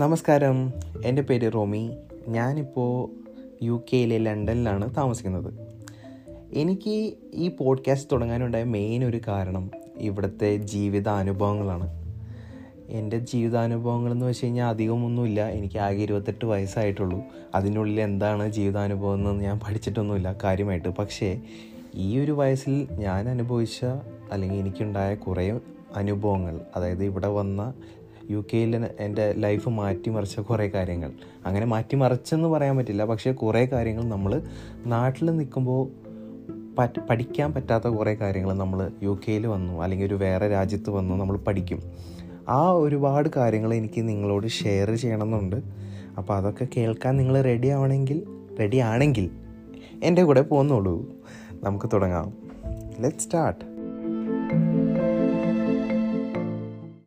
നമസ്കാരം. എന്റെ പേര് റോമി. ഞാനിപ്പോൾ യു കെയിലെ ലണ്ടനിലാണ് താമസിക്കുന്നത്. എനിക്ക് ഈ പോഡ്കാസ്റ്റ് തുടങ്ങാനുണ്ടായ മെയിൻ ഒരു കാരണം ഇവിടുത്തെ ജീവിതാനുഭവങ്ങളാണ്. എന്റെ ജീവിതാനുഭവങ്ങൾ എന്ന് വെച്ച് കഴിഞ്ഞാൽ അധികമൊന്നുമില്ല. എനിക്ക് ആകെ ഇരുപത്തെട്ട് വയസ്സായിട്ടുള്ളൂ. അതിനുള്ളിൽ എന്താണ് ജീവിതാനുഭവം എന്ന് ഞാൻ പഠിച്ചിട്ടൊന്നുമില്ല കാര്യമായിട്ട്. പക്ഷേ ഈ ഒരു വയസ്സിൽ ഞാൻ അനുഭവിച്ച അല്ലെങ്കിൽ എനിക്കുണ്ടായ കുറേ അനുഭവങ്ങൾ അതായത് ഇവിടെ വന്ന യു കെയിൽ എന്റെ ലൈഫ് മാറ്റിമറിച്ച കുറേ കാര്യങ്ങൾ. അങ്ങനെ മാറ്റിമറിച്ചെന്ന് പറയാൻ പറ്റില്ല. പക്ഷേ കുറേ കാര്യങ്ങൾ നമ്മൾ നാട്ടിൽ നിൽക്കുമ്പോൾ പഠിക്കാൻ പറ്റാത്ത കുറേ കാര്യങ്ങൾ നമ്മൾ യു കെയിൽ വന്നു. അല്ലെങ്കിൽ ഒരു വേറെ രാജ്യത്ത് വന്നു നമ്മൾ പഠിക്കും. ആ ഒരുപാട് കാര്യങ്ങൾ എനിക്ക് നിങ്ങളോട് ഷെയർ ചെയ്യണമെന്നുണ്ട്. അപ്പോൾ അതൊക്കെ കേൾക്കാൻ നിങ്ങൾ റെഡി ആവണമെങ്കിൽ റെഡി ആണെങ്കിൽ എന്റെ കൂടെ പോന്നോളൂ നമുക്ക് തുടങ്ങാം. Let start